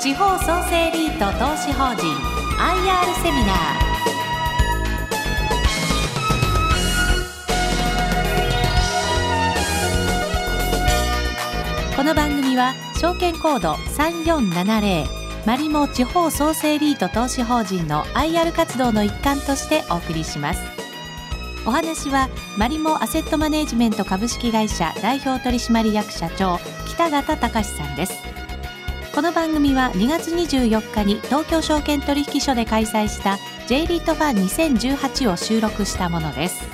地方創生リート投資法人 IR セミナー。この番組は証券コード3470マリモ地方創生リート投資法人の IR 活動の一環としてお送りします。お話はマリモアセットマネジメント株式会社代表取締役社長北方隆さんです。この番組は2月24日に東京証券取引所で開催した J リートファン2018を収録したものです。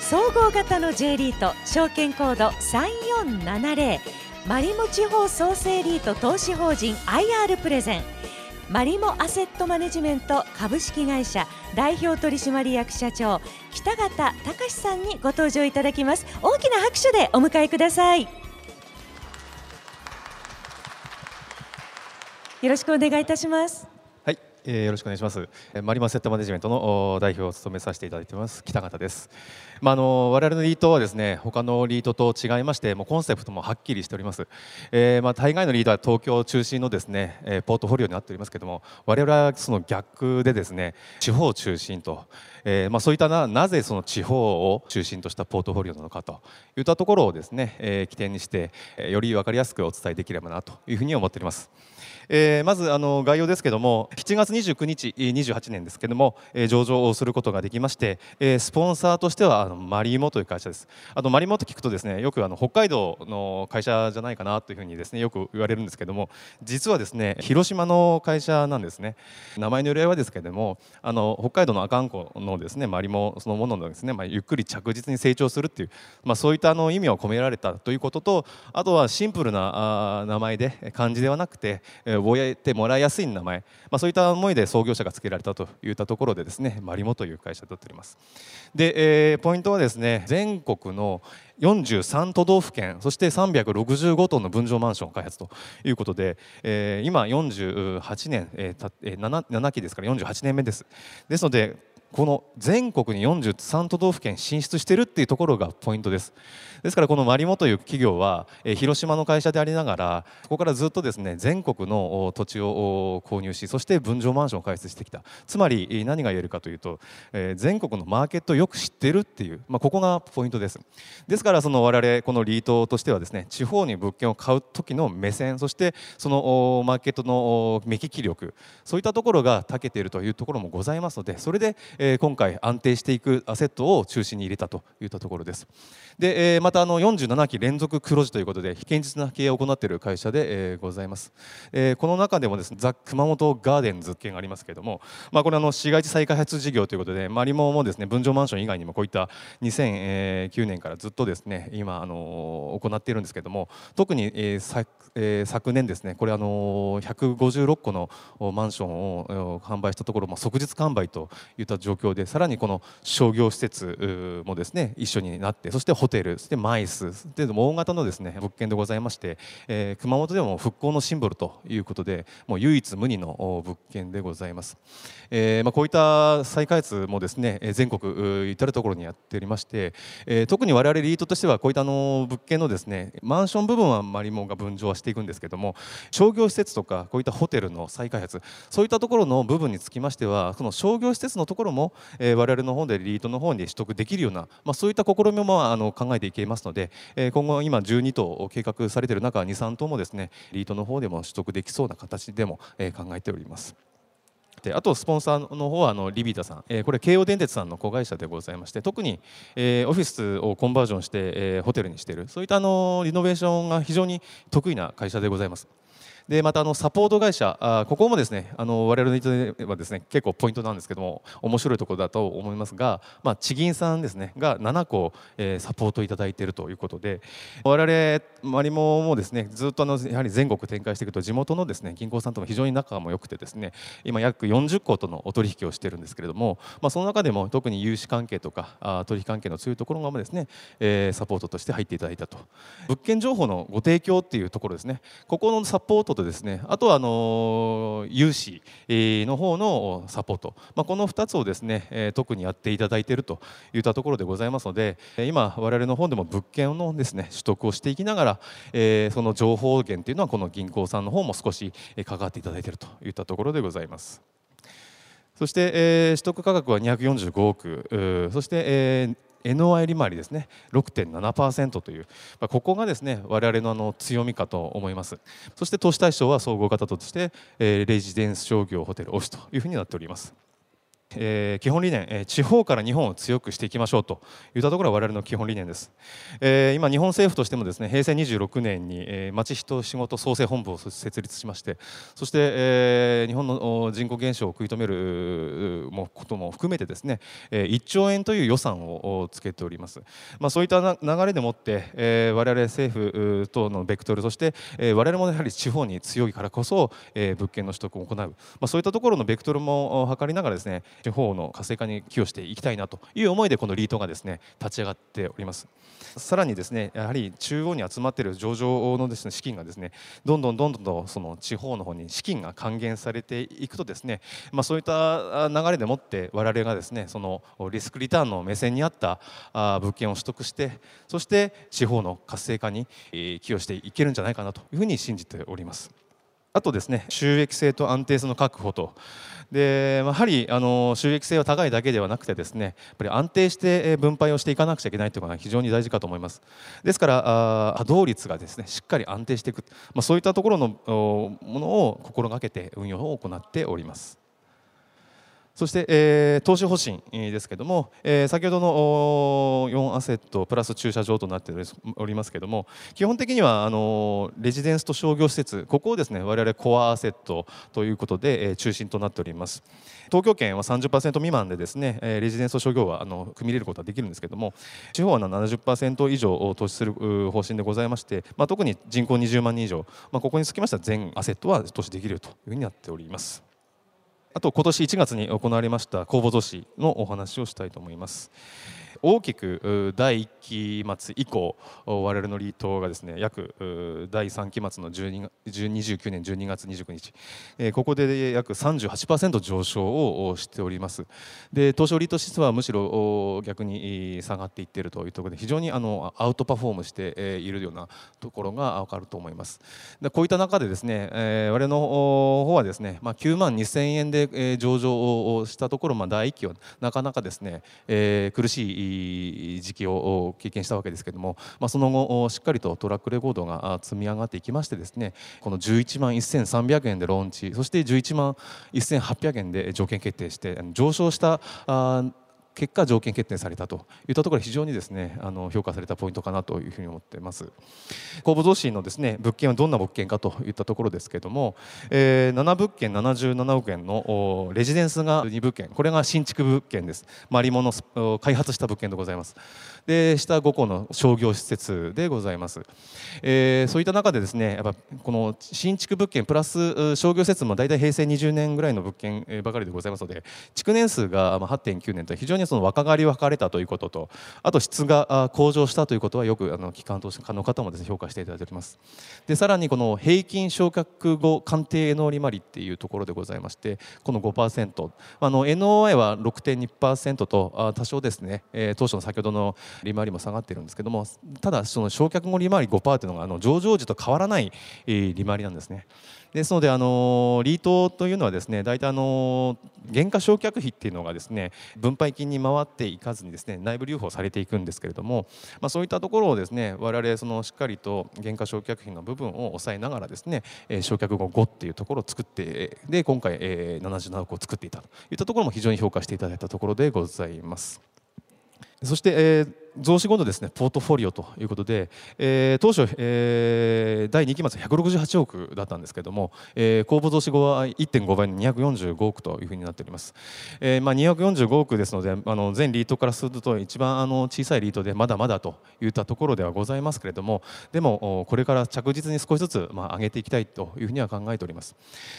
総合型の J リート証券コード3470マリモ地方創生リート投資法人 IR プレゼンマリモアセットマネジメント株式会社代表取締役社長北方隆さんにご登場いただきます。大きな拍手でお迎えください。よろしくお願いいたしますはいえー、よろしくお願いします。マリマセットマネジメントの代表を務めさせていただいてます北方です。まああの我々のリートはですね他のリートと違いましてもうコンセプトもはっきりしております。えー、まあ大概のリートは東京中心のですね、えー、ポートフォリオになっておりますけども我々はその逆でですね地方中心と、えー、まあそういったななぜその地方を中心としたポートフォリオなのかといったところをですね、えー、起点にして、えー、より分かりやすくお伝えできればなというふうに思っております。えー、まずあの概要ですけども7月29日28年ですけども、えー、上場をすることができまして、えー、スポンサーとしてはあのマリモという会社ですあとマリモと聞くとですねよくあの北海道の会社じゃないかなというふうにですねよく言われるんですけども実はですね広島の会社なんですね名前の由来はですけどもあの北海道の阿寒湖のですねマリモそのもののですね、まあ、ゆっくり着実に成長するっていう、まあ、そういったあの意味を込められたということとあとはシンプルなあ名前で漢字ではなくて、えー、覚えてもらいやすい名前、まあ、そういった思いで創業者が付けられたといったところでですねマリモという会社となっております。で、えー、ポイントはですね全国の43都道府県そして365棟の分譲マンション開発ということで、えー、今48年、えー、7, 7期ですから48年目です。ですのでこの全国に43都道府県進出してるっていうところがポイントです。ですからこのマリモという企業は、広島の会社でありながらここからずっとですね全国の土地を購入しそして分譲マンションを開発してきた。つまり何が言えるかというと、全国のマーケットをよく知ってるっていう、まあ、ここがポイントです。ですからその我々このリートとしてはですね地方に物件を買う時の目線そしてそのマーケットの目利き力そういったところが長けているというところもございますのでそれでえ今回安定していくアセットを中心に入れたといったところです。で、えまたあの47期連続黒字ということで非堅実な経営を行っている会社で、えございます。えこの中でもですねザ・熊本ガーデンズ件がありますけれども、まあ、これあの市街地再開発事業ということでマリモもですね分譲マンション以外にもこういった2009年からずっとですね今あの行っているんですけれども特に、ええ昨年ですねこれあの156個のマンションを販売したところ、まあ、即日完売といった状状況でさらにこの商業施設もですね一緒になってそしてホテルそしてマイスで大型のですね物件でございまして、えー、熊本でも復興のシンボルということでもう唯一無二の物件でございます、えーまあ、こういった再開発もですね全国至る所にやっておりまして、えー、特に我々リートとしてはこういったあの物件のですねマンション部分はマリモが分譲はしていくんですけども商業施設とかこういったホテルの再開発そういったところの部分につきましてはその商業施設のところも、もえー、我々の方でリートの方に取得できるような、まあ、そういった試みもあの考えていけますので、えー、今後今12棟計画されている中23棟もですねリートの方でも取得できそうな形でも、えー、考えております。であとスポンサーの方はあのリビータさん、えー、これ京王電鉄さんの子会社でございまして特に、えー、オフィスをコンバージョンして、えー、ホテルにしているそういったあのリノベーションが非常に得意な会社でございます。でまたあのサポート会社あここもですねあの我々の人ではですね結構ポイントなんですけども面白いところだと思いますが、まあ、地銀さんですねが7個、えー、サポートいただいているということで我々マリモもですねずっとあのやはり全国展開していくと地元のですね銀行さんとも非常に仲も良くてですね今約40個とのお取引をしているんですけれども、まあ、その中でも特に融資関係とかあ取引関係の強いところがですね、えー、サポートとして入っていただいたと。物件情報のご提供っていうところですねここのサポートとですね。あとはあの融資の方のサポート、まあ、この2つをですね特にやっていただいているといったところでございますので今我々の方でも物件のですね取得をしていきながらその情報源というのはこの銀行さんの方も少し関わっていただいているといったところでございます。そして、え、取得価格は245億。そして、え NOI 利回りですね。6.7%という、まあ、ここがですね我々のあの強みかと思います。そして投資対象は総合型として、えー、レジデンス商業ホテルオフィスというふうになっております。えー、基本理念、えー、地方から日本を強くしていきましょうといったところが我々の基本理念です、えー、今日本政府としてもですね平成26年に、えー、町人仕事創生本部を設立しましてそして、えー、日本の人口減少を食い止めるもことも含めてですね、えー、1兆円という予算をつけております、まあ、そういった流れでもって、えー、我々政府等のベクトルそして、えー、我々もやはり地方に強いからこそ、えー、物件の取得を行う、まあ、そういったところのベクトルも図りながらですね地方の活性化に寄与していきたいなという思いでこのリートがですね立ち上がっておりますさらにですねやはり中央に集まっている上場のですね資金がですねどんどんどんどんその地方の方に資金が還元されていくとですねまあそういった流れでもって我々がですねそのリスクリターンの目線に合った物件を取得してそして地方の活性化に寄与していけるんじゃないかなというふうに信じております。あとですね収益性と安定性の確保と。でやはりあの収益性は高いだけではなくてですねやっぱり安定して分配をしていかなくちゃいけないというのが非常に大事かと思います。ですから稼働率がですねしっかり安定していく、まあ、そういったところのものを心がけて運用を行っております。そして、えー、投資方針ですけども、えー、先ほどの4アセットプラス駐車場となっておりますけども基本的にはあのレジデンスと商業施設ここをですね我々コアアセットということで、えー、中心となっております。東京圏は30%未満でですねえレジデンスと商業はあの組み入れることはできるんですけども地方は70%以上を投資する方針でございまして、まあ、特に人口20万人以上、まあ、ここにつきましては全アセットは投資できるというふうになっております。あと今年1月に行われました公募増資のお話をしたいと思います。大きく第1期末以降我々のリートがですね約第3期末の12 29年12月29日。ここで約38%上昇をしております。で東証リート指数はむしろ逆に下がっていっているというところで非常にあのアウトパフォームしているようなところが分かると思います。でこういった中でですね我々の方はですね、まあ、9万2000円で上場をしたところ、まあ、第1期はなかなかですね苦しい時期を経験したわけですけども、まあ、その後しっかりとトラックレコードが積み上がっていきましてですねこの11万1300円でローンチそして11万1800円で条件決定して上昇した結果条件決定されたといったところ非常にですねあの評価されたポイントかなというふうに思っています。公募増資のですね物件はどんな物件かといったところですけれども、えー、7物件77億円のレジデンスが2物件これが新築物件です。マリモの開発した物件でございます。で下5個の商業施設でございます、えー、そういった中でですねやっぱこの新築物件プラス商業施設も大体平成20年ぐらいの物件ばかりでございますので築年数が8.9年と非常にその若返りを図れたということとあと質が向上したということはよくあの機関投資家の方もですね評価していただいておりますでさらにこの平均償却後鑑定の利回りっていうところでございましてこの5%あの NOI は6.2%と多少ですね、当初の先ほどの利回りも下がっているんですけどもただその償却後利回り5%というのがあの上場時と変わらない利回りなんですね。ですのであのリートというのはですね大体あの原価償却費っていうのがですね分配金に回っていかずにですね内部留保されていくんですけれども、まあ、そういったところをですね我々そのしっかりと原価償却費の部分を抑えながらですね償却後5っていうところを作ってで今回77億を作っていたといったところも非常に評価していただいたところでございます。そして、えー増資後のですねポートフォリオということで、えー、当初、えー、第2期末168億だったんですけれども、えー、公募増資後は1.5倍の245億というふうになっております、えーまあ、245億ですのであの全リートからすると一番あの小さいリートでまだまだといったところではございますけれどもでもこれから着実に少しずつ、まあ、上げていきたいというふうには考えております。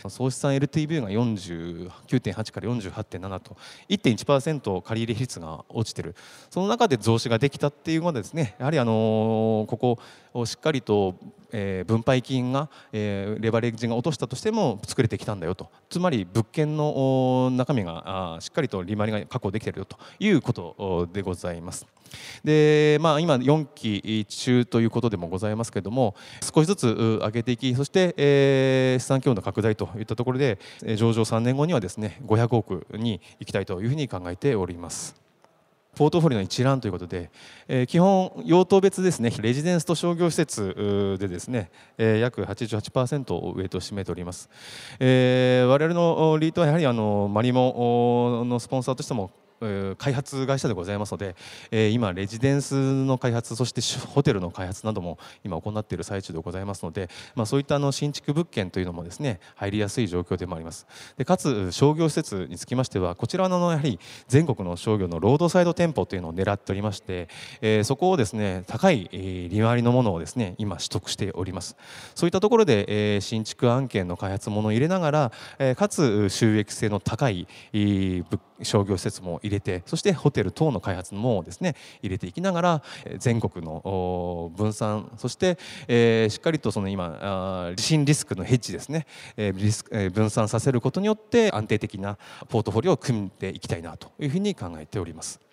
総資産 LTV が49.8から48.7と1.1%借入率が落ちている。その中で増資がでてきたっていうのはですねやはりあのここをしっかりとえ、分配金が、え、レバレッジが落としたとしても作れてきたんだよとつまり物件の中身がしっかりと利回りが確保できてるよということでございます。でまあ、今、4期中ということでもございますけれども少しずつ上げていきそして、え、資産規模の拡大といったところで上場3年後にはですね500億に行きたいというふうに考えております。ポートフォリオの一覧ということで、えー、基本用途別ですねレジデンスと商業施設でですね、えー、約88%をウエイトを占めております、えー、我々のリートはやはりあのマリモのスポンサーとしても開発会社でございますので、え今レジデンスの開発そしてホテルの開発なども今行っている最中でございますので、まあ、そういったあの新築物件というのもですね入りやすい状況でもあります。でかつ商業施設につきましてはこちらのやはり全国の商業のロードサイド店舗というのを狙っておりまして、えそこをですね高い利回りのものをですね今取得しております。そういったところで、え新築案件の開発ものを入れながら、えかつ収益性の高い商業施設も入れれてそしてホテル等の開発もですね入れていきながら全国の分散そして、えー、しっかりとその今地震リスクのヘッジですね、えー、リスク、えー、分散させることによって安定的なポートフォリオを組んでいきたいなというふうに考えております。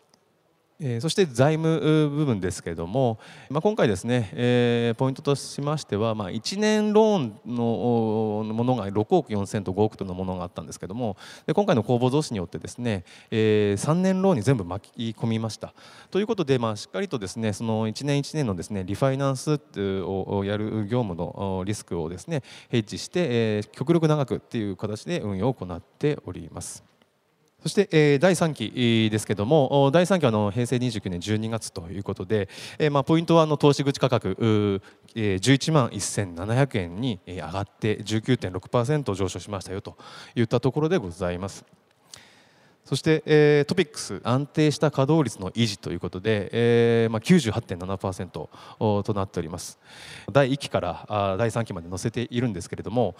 そして財務部分ですけれども、まあ、今回ですね、えー、ポイントとしましては、まあ、1年ローンのものが6億4000と5億とのものがあったんですけどもで今回の公募増資によってですね、えー、3年ローンに全部巻き込みましたということで、まあ、しっかりとですねその1年1年のですねリファイナンスをやる業務のリスクをですねヘッジして、えー、極力長くっていう形で運用を行っております。そして、え、第3期ですけども第3期はの平成29年12月ということで、えまあ、ポイントはの投資口価格、えー、11万1700円に上がって19.6%上昇しましたよといったところでございます。そして、えー、トピックス。安定した稼働率の維持ということで、えーまあ、98.7%となっております。第1期からあ第3期まで載せているんですけれども、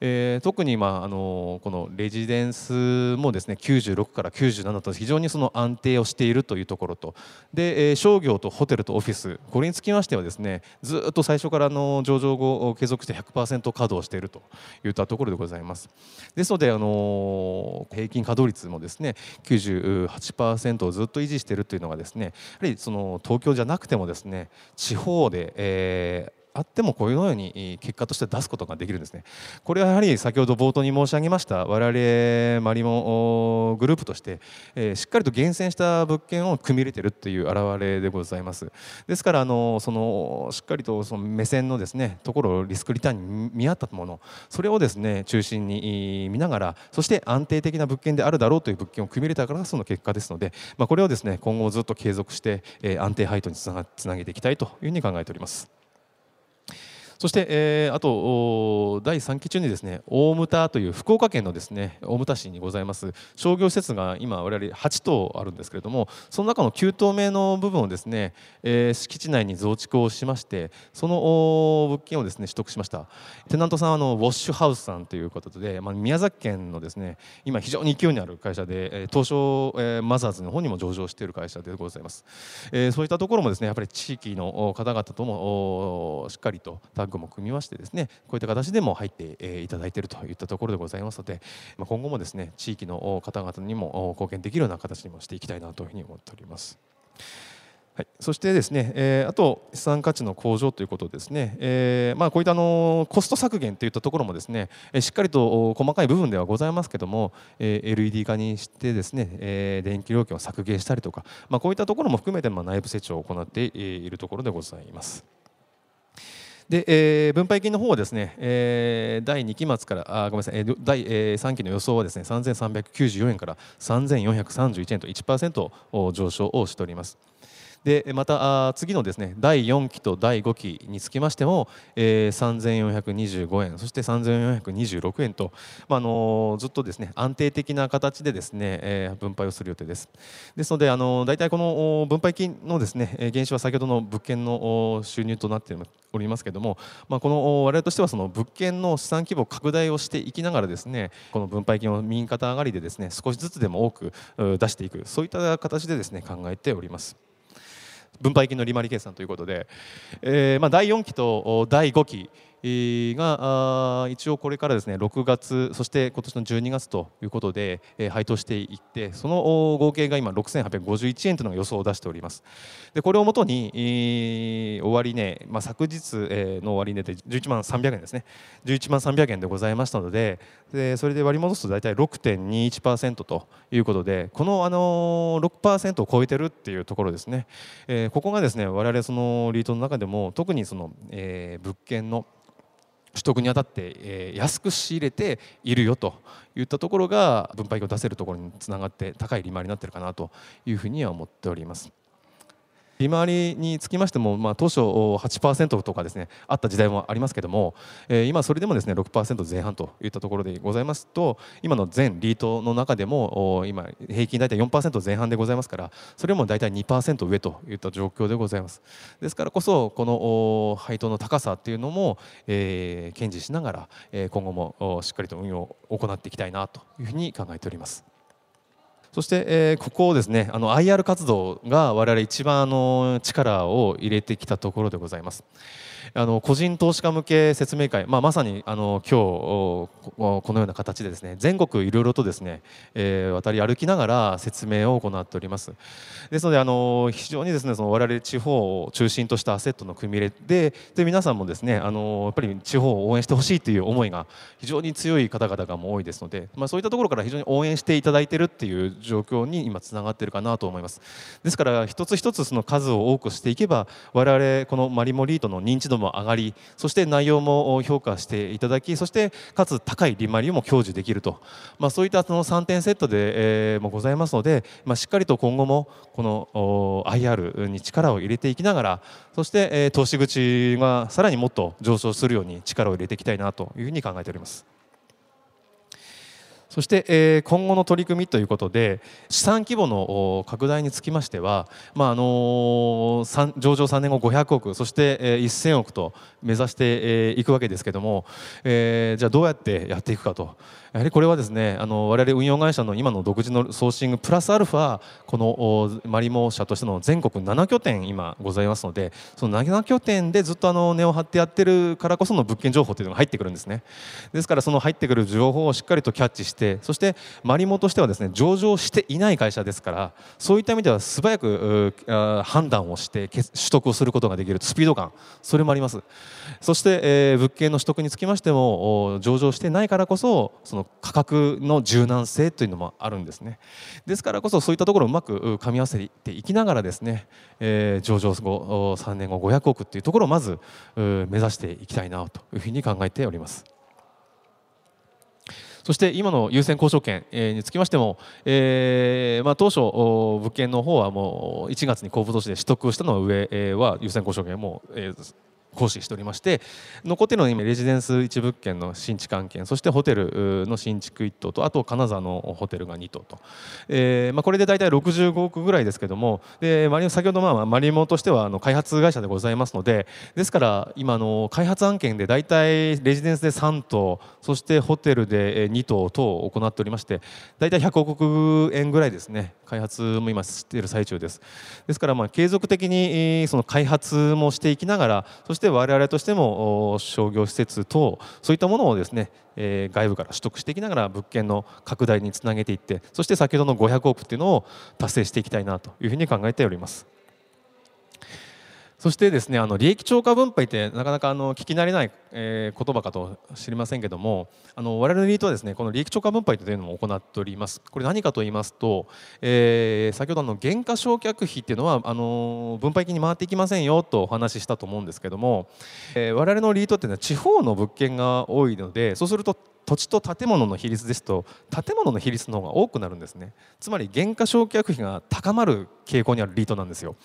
えー、特に、まあ、あのこのレジデンスもですね96から97と非常にその安定をしているというところと。で、えー、商業とホテルとオフィス。これにつきましてはですねずっと最初からの上場後継続して100%稼働しているといったところでございます。ですのであの平均稼働率もですねね98%をずっと維持しているというのがですねやはりその東京じゃなくてもですね地方で、えー、あってもこういうように結果として出すことができるんですね。これはやはり先ほど冒頭に申し上げました我々マリモグループとして、えー、しっかりと厳選した物件を組み入れているという表れでございます。ですからあのそのしっかりとその目線のですねところをリスクリターンに見合ったものそれをですね中心に見ながらそして安定的な物件であるだろうという物件を組み入れたからその結果ですので、まあ、これをですね今後ずっと継続して、えー、安定配当につなげていきたいというふうに考えております。そして、えー、あと第3期中にですね大牟田という福岡県のですね大牟田市にございます。商業施設が今我々8棟あるんですけれどもその中の9棟目の部分をですね、えー、敷地内に増築をしましてその物件をですね取得しました。テナントさんはあのウォッシュハウスさんということで、まあ、宮崎県のですね今非常に勢いのある会社で東証、えー、マザーズの方にも上場している会社でございます、えー、そういったところもですねやっぱり地域の方々ともしっかりとタッグも組みましてですねこういった形でも入っていただいているといったところでございますので今後もですね地域の方々にも貢献できるような形にもしていきたいなというふうに思っております。はい、そしてですね、えー、あと資産価値の向上ということですね、えー、まあ、こういったあのコスト削減といったところもですね、えしっかりと細かい部分ではございますけども、え LED 化にしてですね、え電気料金を削減したりとか、まあ、こういったところも含めてま内部成長を行っているところでございます。で、えー、分配金の方はですね、えー、第2期末からあごめんなさい、えー、第、えー、3期の予想はですね3394円から3431円と1%上昇をしております。でまた次のですね第4期と第5期につきましても、えー、3425円そして3426円と、まあ、あのずっとですね安定的な形でですね、えー、分配をする予定ですですのであの大体この分配金のですね減少は先ほどの物件の収入となっておりますけれども、まあ、この我々としてはその物件の資産規模拡大をしていきながらですねこの分配金を右肩上がりでですね少しずつでも多く出していくそういった形でですね考えております。分配金の利回り計算ということで、えーまあ、第4期と第5期が一応これからですね6月そして今年の12月ということで配当していってその合計が今6851円というのが予想を出しております。でこれをもとに終値、まあ、昨日の終値で11万300円ですね。11万300円でございましたのででそれで割り戻すと大体6.21%ということでこのあの6%を超えてるっていうところですね、えー、ここがですね我々そのリートの中でも特にその、えー、物件の取得にあたって、えー、安く仕入れているよといったところが分配を出せるところにつながって高い利回りになってるかなというふうには思っております。利回りにつきましても、まあ、当初8%とかですねあった時代もありますけども、えー、今それでもですね6%前半といったところでございますと今の全リートの中でも今平均大体4%前半でございますからそれも大体2%上といった状況でございますですからこそこの配当の高さっていうのも、えー、堅持しながら今後もしっかりと運用を行っていきたいなというふうに考えております。そして、えー、ここですねあの IR 活動が我々一番あの力を入れてきたところでございます。あの個人投資家向け説明会、まあ、まさにあの今日このような形でですね全国いろいろとですね、えー、渡り歩きながら説明を行っておりますですのであの非常にですねその我々地方を中心としたアセットの組み入れでで皆さんもですねあのやっぱり地方を応援してほしいという思いが非常に強い方々がも多いですので、まあ、そういったところから非常に応援していただいているっていう状況に今つながってるかなと思いますですから一つ一つその数を多くしていけば我々このマリモリートの認知度も上がりそして内容も評価していただきそしてかつ高い利回りも享受できると、まあ、そういったその3点セットで、えー、もございますので、まあ、しっかりと今後もこの IR に力を入れていきながらそして、えー、投資口がさらにもっと上昇するように力を入れていきたいなというふうに考えております。そして、え今後の取り組みということで資産規模の拡大につきましては、まああの上場3年後500億そして、え1000億と目指していくわけですけども、えじゃあどうやってやっていくかと。やはりこれはですねあの我々運用会社の今の独自のソーシングプラスアルファこのマリモ社としての全国7拠点今ございますのでその7拠点でずっとあの根を張ってやってるからこその物件情報というのが入ってくるんですね。ですからその入ってくる情報をしっかりとキャッチしてそしてマリモとしてはですね上場していない会社ですからそういった意味では素早く判断をして取得をすることができるスピード感。それもあります。そして、えー、物件の取得につきましても上場してないからこそそのの価格の柔軟性というのもあるんですねですからこそそういったところをうまく噛み合わせていきながらですね、えー、上場後3年後500億というところをまず目指していきたいなというふうに考えております。そして今の優先交渉権につきましても、えーまあ、当初、物件の方はもう1月に公募都市で取得したの上は優先交渉権も、えー、行使しておりまして残っているのは今レジデンス1物件の新築案件そしてホテルの新築1棟とあと金沢のホテルが2棟と、えーまあ、これで大体65億ぐらいですけどもで先ほどまあマリモとしてはあの開発会社でございますのでですから今の開発案件で大体レジデンスで3棟そしてホテルで2棟等を行っておりまして大体100億円ぐらいですね。開発も今している最中ですですからまあ継続的にその開発もしていきながらそして我々としても商業施設等そういったものをですね外部から取得していきながら物件の拡大につなげていってそして先ほどの500億っていうのを達成していきたいなというふうに考えております。そしてですねあの利益超過分配ってなかなかあの聞き慣れない、えー、言葉かと知りませんけどもあの我々のリートはですねこの利益超過分配というのも行っております。これ何かと言いますと、えー、先ほどの減価償却費っていうのはあの分配金に回っていきませんよとお話ししたと思うんですけども、えー、我々のリートっていうのは地方の物件が多いのでそうすると土地と建物の比率ですと建物の比率の方が多くなるんですね。つまり減価償却費が高まる傾向にあるリートなんですよ。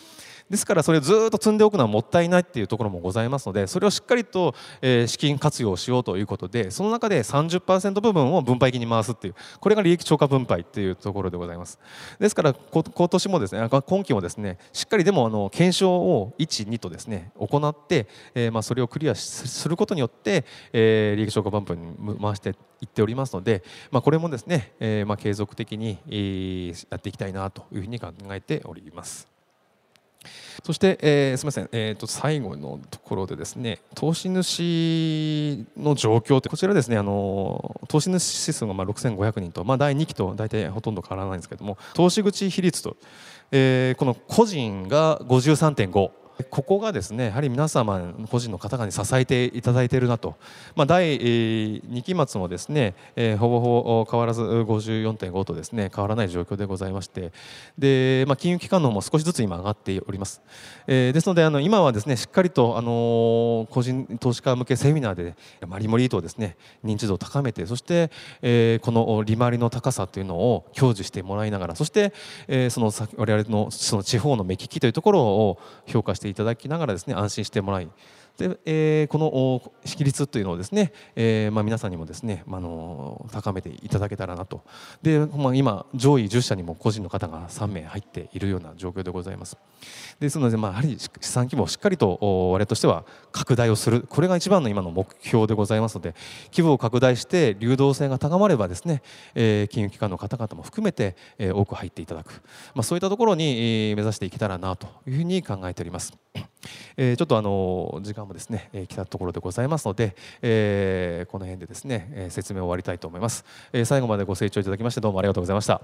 ですからそれをずっと積んでおくのはもったいないっていうところもございますのでそれをしっかりと、資金活用しようということでその中で30%部分を分配金に回すっていうこれが利益超過分配っていうところでございますですから今年もですね今期もですねしっかりでもあの検証を1、2とですね行って、えまそれをクリアすることによって、え利益超過分配に回していっておりますので、ま、これもですね、えま継続的にやっていきたいなというふうに考えております。そして、えー、すみません、えーと、最後のところでですね投資主の状況ってこちらですねあの投資主指数がまあ6500人と、まあ、第2期と大体ほとんど変わらないんですけども投資口比率と、えー、この個人が53.5ここがですねやはり皆様個人の方々に支えていただいているなと、まあ、第2期末もですね、えー、ほぼほぼ変わらず54.5とですね変わらない状況でございまして。で、まあ、金融機関の方も少しずつ今上がっております、えー、ですのであの今はですねしっかりとあの個人投資家向けセミナーでマリモリートをですね認知度を高めてそして、えー、この利回りの高さというのを享受してもらいながらそして、えー、その我々のその地方の目利きというところを評価してしていただきながらですね安心してもらいで、えー、この識率というのをですね、えーまあ、皆さんにもですね、まあの高めていただけたらなと。で、まあ、今上位10社にも個人の方が3名入っているような状況でございます。ですので、まあ、やはり資産規模をしっかりと我々としては拡大をする。これが一番の今の目標でございますので規模を拡大して流動性が高まればですね、えー、金融機関の方々も含めて、多く入っていただく、まあ、そういったところに、目指していけたらなというふうに考えております。えー、ちょっとあの時間もですね、えー、来たところでございますので、えー、この辺でですね、えー、説明を終わりたいと思います、えー、最後までご清聴いただきましてどうもありがとうございました。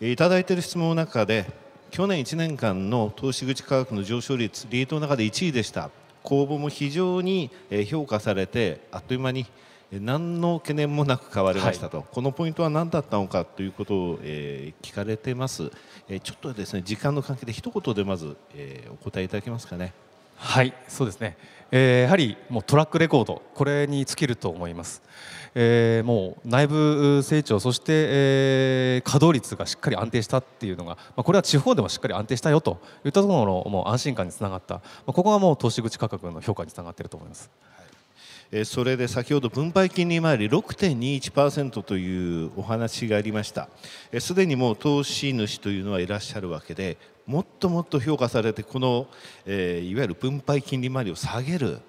いただいている質問の中で去年1年間の投資口価格の上昇率リートの中で1位でした。公募も非常に評価されてあっという間に何の懸念もなく変わりましたと、はい、このポイントは何だったのかということを、えー、聞かれてます、えー、ちょっとですね時間の関係で一言でまず、えー、お答えいただけますかね。はいそうですね、えー、やはりもうトラックレコードこれに尽きると思います、えー、もう内部成長そして、えー、稼働率がしっかり安定したっていうのが、まあ、これは地方でもしっかり安定したよといったところのもう安心感につながった、まあ、ここがもう投資口価格の評価につながっていると思います。それで先ほど分配金利回り6.21%というお話がありました。すでにもう投資主というのはいらっしゃるわけでもっともっと評価されてこの、えいわゆる分配金利回りを下げる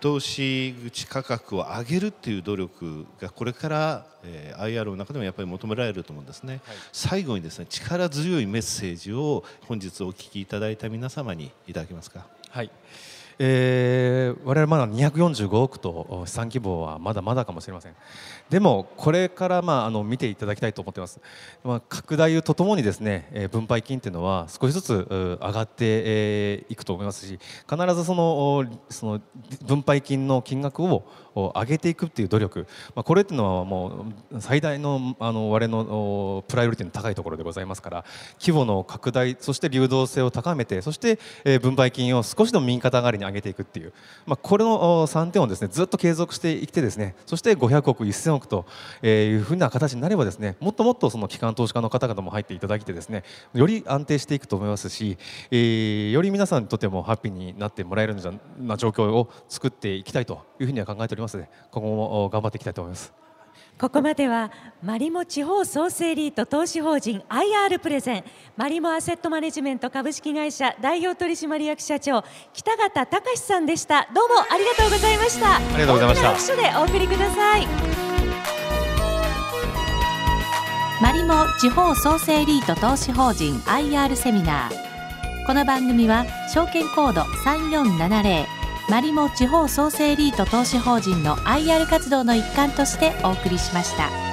投資口価格を上げるっていう努力がこれから、え IR の中でもやっぱり求められると思うんですね、はい、最後にですね力強いメッセージを本日お聞きいただいた皆様にいただけますか？はいえー、我々まだ245億と資産規模はまだまだかもしれません。でもこれからまああの見ていただきたいと思ってます、まあ、拡大とともにですね、分配金というのは少しずつ上がっていくと思いますし必ずそのその分配金の金額を上げていくっていう努力、まあ、これっていうのはもう最大のあの我々のプライオリティの高いところでございますから規模の拡大そして流動性を高めてそして分配金を少しでも右肩上がりに上げていくっていう、まあ、これの3点をですねずっと継続していってですねそして500億1000億というふうな形になればですねもっともっとその機関投資家の方々も入っていただいてですねより安定していくと思いますし、えー、より皆さんにとってもハッピーになってもらえるような状況を作っていきたいというふうには考えておりますので今後も頑張っていきたいと思います。ここまではマリモ地方創生リート投資法人 IR プレゼンマリモアセットマネジメント株式会社代表取締役社長北方隆さんでした。どうもありがとうございました。ありがとうございました。拍手でお送りくださいも地方創生リート投資法人 IR セミナーこの番組は証券コード3470マリモ地方創生リート投資法人の IR 活動の一環としてお送りしました。